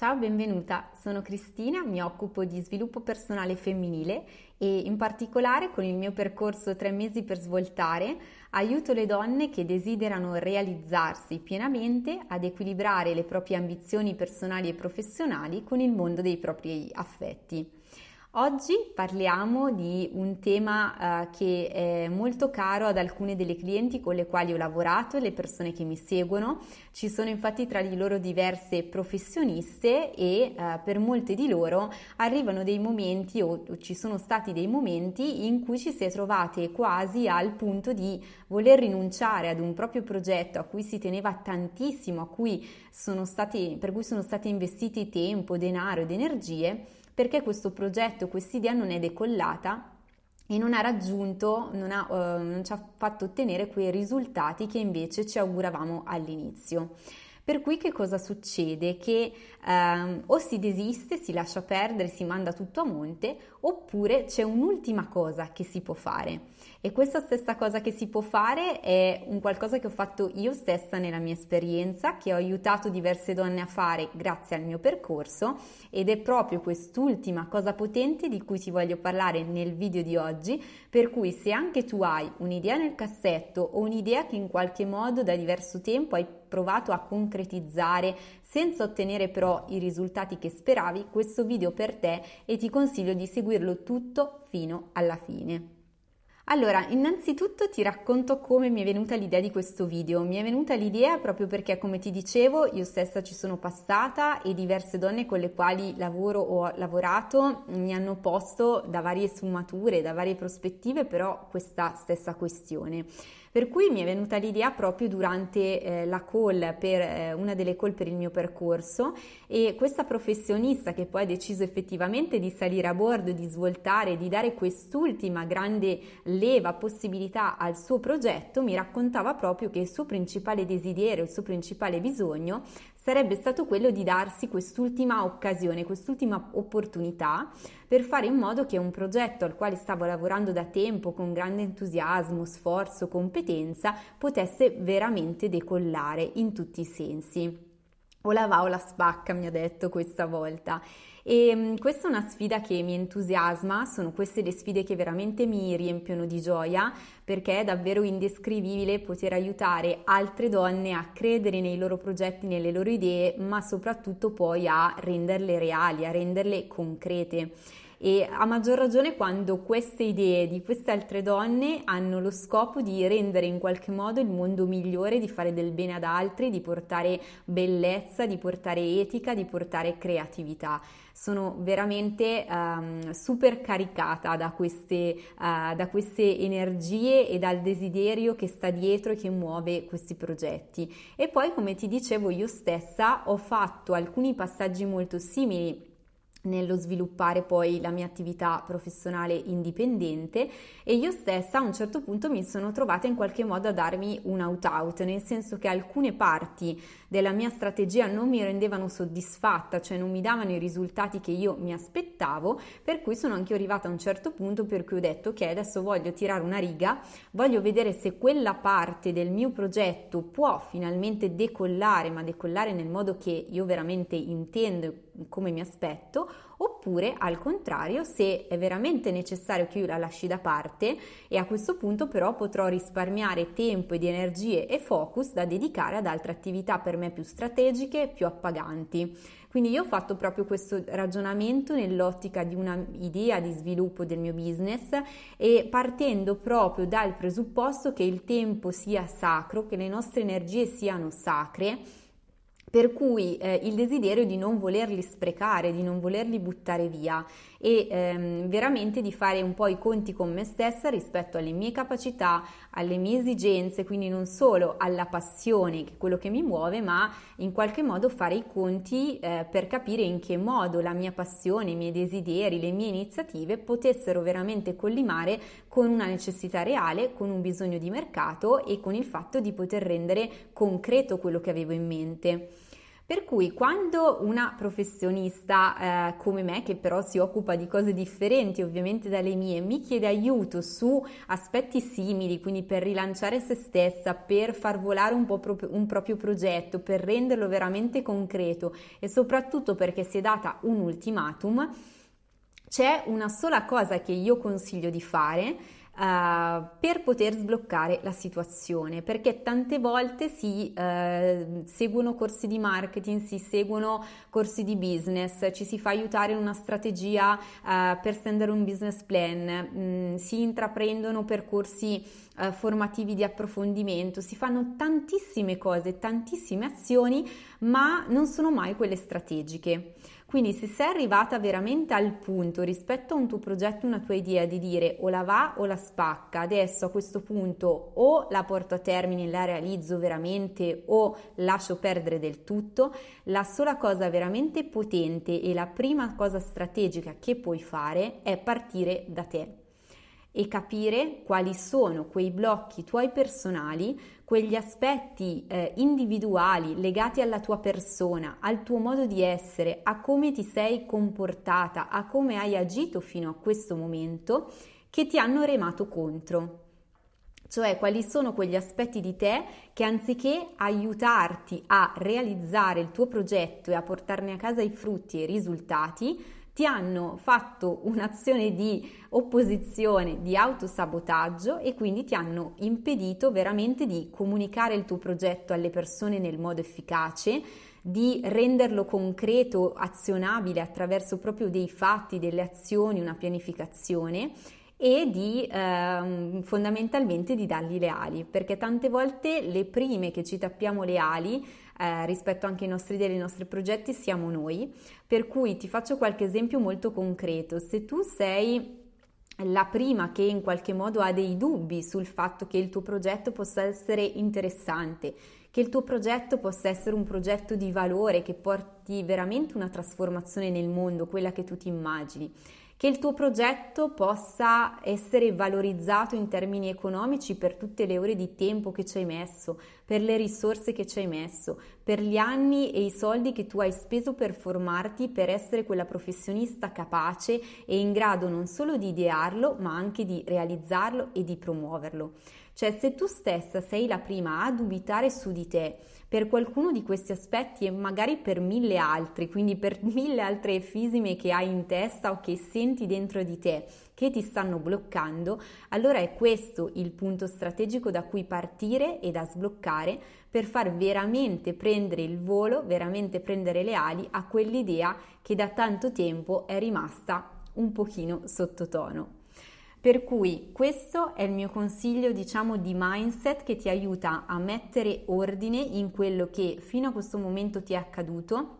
Ciao, benvenuta. Sono Cristina, mi occupo di sviluppo personale femminile e in particolare con il mio percorso tre mesi per svoltare aiuto le donne che desiderano realizzarsi pienamente ad equilibrare le proprie ambizioni personali e professionali con il mondo dei propri affetti. Oggi parliamo di un tema uh, che è molto caro ad alcune delle clienti con le quali ho lavorato e le persone che mi seguono. Ci sono infatti tra di loro diverse professioniste e uh, per molte di loro arrivano dei momenti o, o ci sono stati dei momenti in cui ci si è trovate quasi al punto di voler rinunciare ad un proprio progetto a cui si teneva tantissimo, cui stati, per cui sono stati investiti tempo, denaro ed energie perché questo progetto, quest'idea non è decollata e non ha raggiunto, non, ha, uh, non ci ha fatto ottenere quei risultati che invece ci auguravamo all'inizio. Per cui che cosa succede? Che ehm, o si desiste, si lascia perdere, si manda tutto a monte, oppure c'è un'ultima cosa che si può fare. E questa stessa cosa che si può fare è un qualcosa che ho fatto io stessa nella mia esperienza, che ho aiutato diverse donne a fare grazie al mio percorso ed è proprio quest'ultima cosa potente di cui ti voglio parlare nel video di oggi, per cui se anche tu hai un'idea nel cassetto o un'idea che in qualche modo da diverso tempo hai provato a concretizzare senza ottenere però i risultati che speravi, questo video per te e ti consiglio di seguirlo tutto fino alla fine. Allora, innanzitutto ti racconto come mi è venuta l'idea di questo video. Mi è venuta l'idea proprio perché, come ti dicevo, io stessa ci sono passata e diverse donne con le quali lavoro o ho lavorato mi hanno posto da varie sfumature, da varie prospettive, però questa stessa questione. Per cui mi è venuta l'idea proprio durante eh, la call per eh, una delle call per il mio percorso e questa professionista che poi ha deciso effettivamente di salire a bordo, di svoltare, di dare quest'ultima grande leva, possibilità al suo progetto, mi raccontava proprio che il suo principale desiderio, il suo principale bisogno sarebbe stato quello di darsi quest'ultima occasione, quest'ultima opportunità per fare in modo che un progetto al quale stavo lavorando da tempo con grande entusiasmo, sforzo, competenza potesse veramente decollare in tutti i sensi. O la va o la spacca, mi ha detto questa volta. E mm, questa è una sfida che mi entusiasma, sono queste le sfide che veramente mi riempiono di gioia perché è davvero indescrivibile poter aiutare altre donne a credere nei loro progetti, nelle loro idee, ma soprattutto poi a renderle reali, a renderle concrete e a maggior ragione quando queste idee di queste altre donne hanno lo scopo di rendere in qualche modo il mondo migliore, di fare del bene ad altri, di portare bellezza, di portare etica, di portare creatività. Sono veramente um, super caricata da queste, uh, da queste energie e dal desiderio che sta dietro e che muove questi progetti. E poi, come ti dicevo, io stessa ho fatto alcuni passaggi molto simili nello sviluppare poi la mia attività professionale indipendente e io stessa a un certo punto mi sono trovata in qualche modo a darmi un out out, nel senso che alcune parti della mia strategia non mi rendevano soddisfatta, cioè non mi davano i risultati che io mi aspettavo, per cui sono anche arrivata a un certo punto per cui ho detto che adesso voglio tirare una riga, voglio vedere se quella parte del mio progetto può finalmente decollare, ma decollare nel modo che io veramente intendo come mi aspetto, oppure al contrario se è veramente necessario che io la lasci da parte e a questo punto però potrò risparmiare tempo ed energie e focus da dedicare ad altre attività per me più strategiche, più appaganti. Quindi io ho fatto proprio questo ragionamento nell'ottica di un'idea di sviluppo del mio business e partendo proprio dal presupposto che il tempo sia sacro, che le nostre energie siano sacre per cui eh, il desiderio di non volerli sprecare, di non volerli buttare via e ehm, veramente di fare un po' i conti con me stessa rispetto alle mie capacità, alle mie esigenze, quindi non solo alla passione, che è quello che mi muove, ma in qualche modo fare i conti eh, per capire in che modo la mia passione, i miei desideri, le mie iniziative potessero veramente collimare con una necessità reale, con un bisogno di mercato e con il fatto di poter rendere concreto quello che avevo in mente. Per cui quando una professionista eh, come me, che però si occupa di cose differenti ovviamente dalle mie, mi chiede aiuto su aspetti simili, quindi per rilanciare se stessa, per far volare un, po' pro- un proprio progetto, per renderlo veramente concreto e soprattutto perché si è data un ultimatum, c'è una sola cosa che io consiglio di fare Uh, per poter sbloccare la situazione, perché tante volte si uh, seguono corsi di marketing, si seguono corsi di business, ci si fa aiutare in una strategia uh, per stendere un business plan, mm, si intraprendono percorsi formativi di approfondimento, si fanno tantissime cose, tantissime azioni, ma non sono mai quelle strategiche. Quindi se sei arrivata veramente al punto rispetto a un tuo progetto, una tua idea di dire o la va o la spacca, adesso a questo punto o la porto a termine, la realizzo veramente o lascio perdere del tutto, la sola cosa veramente potente e la prima cosa strategica che puoi fare è partire da te e capire quali sono quei blocchi tuoi personali, quegli aspetti eh, individuali legati alla tua persona, al tuo modo di essere, a come ti sei comportata, a come hai agito fino a questo momento che ti hanno remato contro. Cioè quali sono quegli aspetti di te che anziché aiutarti a realizzare il tuo progetto e a portarne a casa i frutti e i risultati, ti hanno fatto un'azione di opposizione, di autosabotaggio e quindi ti hanno impedito veramente di comunicare il tuo progetto alle persone nel modo efficace, di renderlo concreto, azionabile attraverso proprio dei fatti, delle azioni, una pianificazione e di eh, fondamentalmente di dargli le ali, perché tante volte le prime che ci tappiamo le ali eh, rispetto anche ai nostri idee, ai nostri progetti, siamo noi. Per cui ti faccio qualche esempio molto concreto. Se tu sei la prima che in qualche modo ha dei dubbi sul fatto che il tuo progetto possa essere interessante, che il tuo progetto possa essere un progetto di valore che porti veramente una trasformazione nel mondo, quella che tu ti immagini che il tuo progetto possa essere valorizzato in termini economici per tutte le ore di tempo che ci hai messo, per le risorse che ci hai messo, per gli anni e i soldi che tu hai speso per formarti per essere quella professionista capace e in grado non solo di idearlo, ma anche di realizzarlo e di promuoverlo. Cioè, se tu stessa sei la prima a dubitare su di te, per qualcuno di questi aspetti e magari per mille altri, quindi per mille altre effisime che hai in testa o che senti dentro di te che ti stanno bloccando, allora è questo il punto strategico da cui partire e da sbloccare per far veramente prendere il volo, veramente prendere le ali a quell'idea che da tanto tempo è rimasta un pochino sottotono. Per cui questo è il mio consiglio, diciamo, di mindset che ti aiuta a mettere ordine in quello che fino a questo momento ti è accaduto.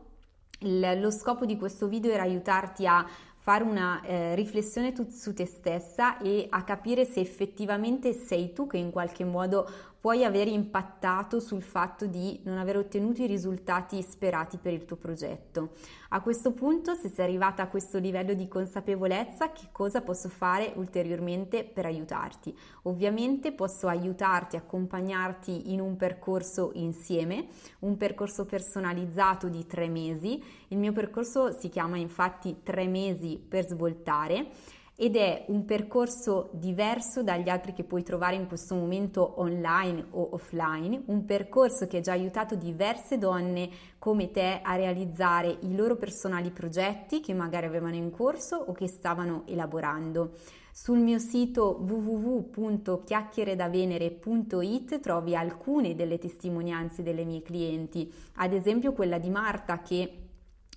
Il, lo scopo di questo video era aiutarti a fare una eh, riflessione tu, su te stessa e a capire se effettivamente sei tu che in qualche modo puoi aver impattato sul fatto di non aver ottenuto i risultati sperati per il tuo progetto. A questo punto, se sei arrivata a questo livello di consapevolezza, che cosa posso fare ulteriormente per aiutarti? Ovviamente posso aiutarti, accompagnarti in un percorso insieme, un percorso personalizzato di tre mesi. Il mio percorso si chiama infatti tre mesi per svoltare ed è un percorso diverso dagli altri che puoi trovare in questo momento online o offline, un percorso che ha già aiutato diverse donne come te a realizzare i loro personali progetti che magari avevano in corso o che stavano elaborando. Sul mio sito www.chiacchieredavenere.it trovi alcune delle testimonianze delle mie clienti, ad esempio quella di Marta che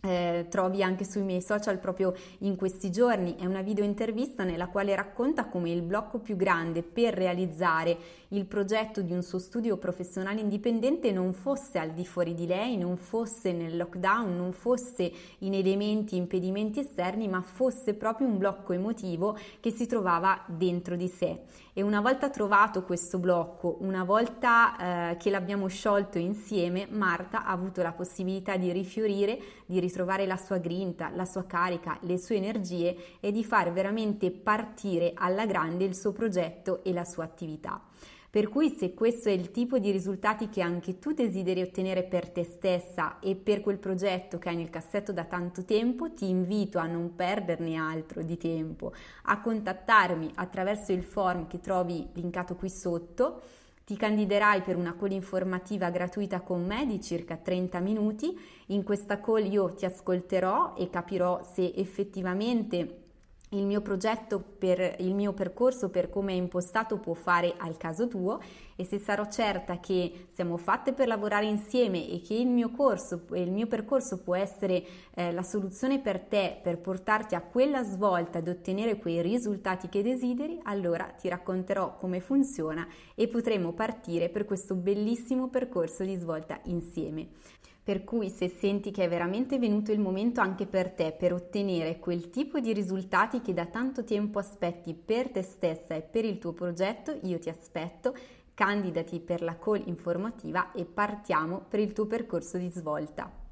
eh, trovi anche sui miei social proprio in questi giorni. È una video intervista nella quale racconta come il blocco più grande per realizzare il progetto di un suo studio professionale indipendente non fosse al di fuori di lei, non fosse nel lockdown, non fosse in elementi, impedimenti esterni, ma fosse proprio un blocco emotivo che si trovava dentro di sé. E una volta trovato questo blocco, una volta eh, che l'abbiamo sciolto insieme, Marta ha avuto la possibilità di rifiorire, di ritrovare la sua grinta, la sua carica, le sue energie e di fare veramente partire alla grande il suo progetto e la sua attività. Per cui se questo è il tipo di risultati che anche tu desideri ottenere per te stessa e per quel progetto che hai nel cassetto da tanto tempo, ti invito a non perderne altro di tempo, a contattarmi attraverso il form che trovi linkato qui sotto. Ti candiderai per una call informativa gratuita con me di circa 30 minuti. In questa call io ti ascolterò e capirò se effettivamente il mio progetto per il mio percorso per come è impostato può fare al caso tuo e se sarò certa che siamo fatte per lavorare insieme e che il mio corso il mio percorso può essere eh, la soluzione per te per portarti a quella svolta ed ottenere quei risultati che desideri allora ti racconterò come funziona e potremo partire per questo bellissimo percorso di svolta insieme per cui se senti che è veramente venuto il momento anche per te per ottenere quel tipo di risultati che da tanto tempo aspetti per te stessa e per il tuo progetto, io ti aspetto, candidati per la call informativa e partiamo per il tuo percorso di svolta.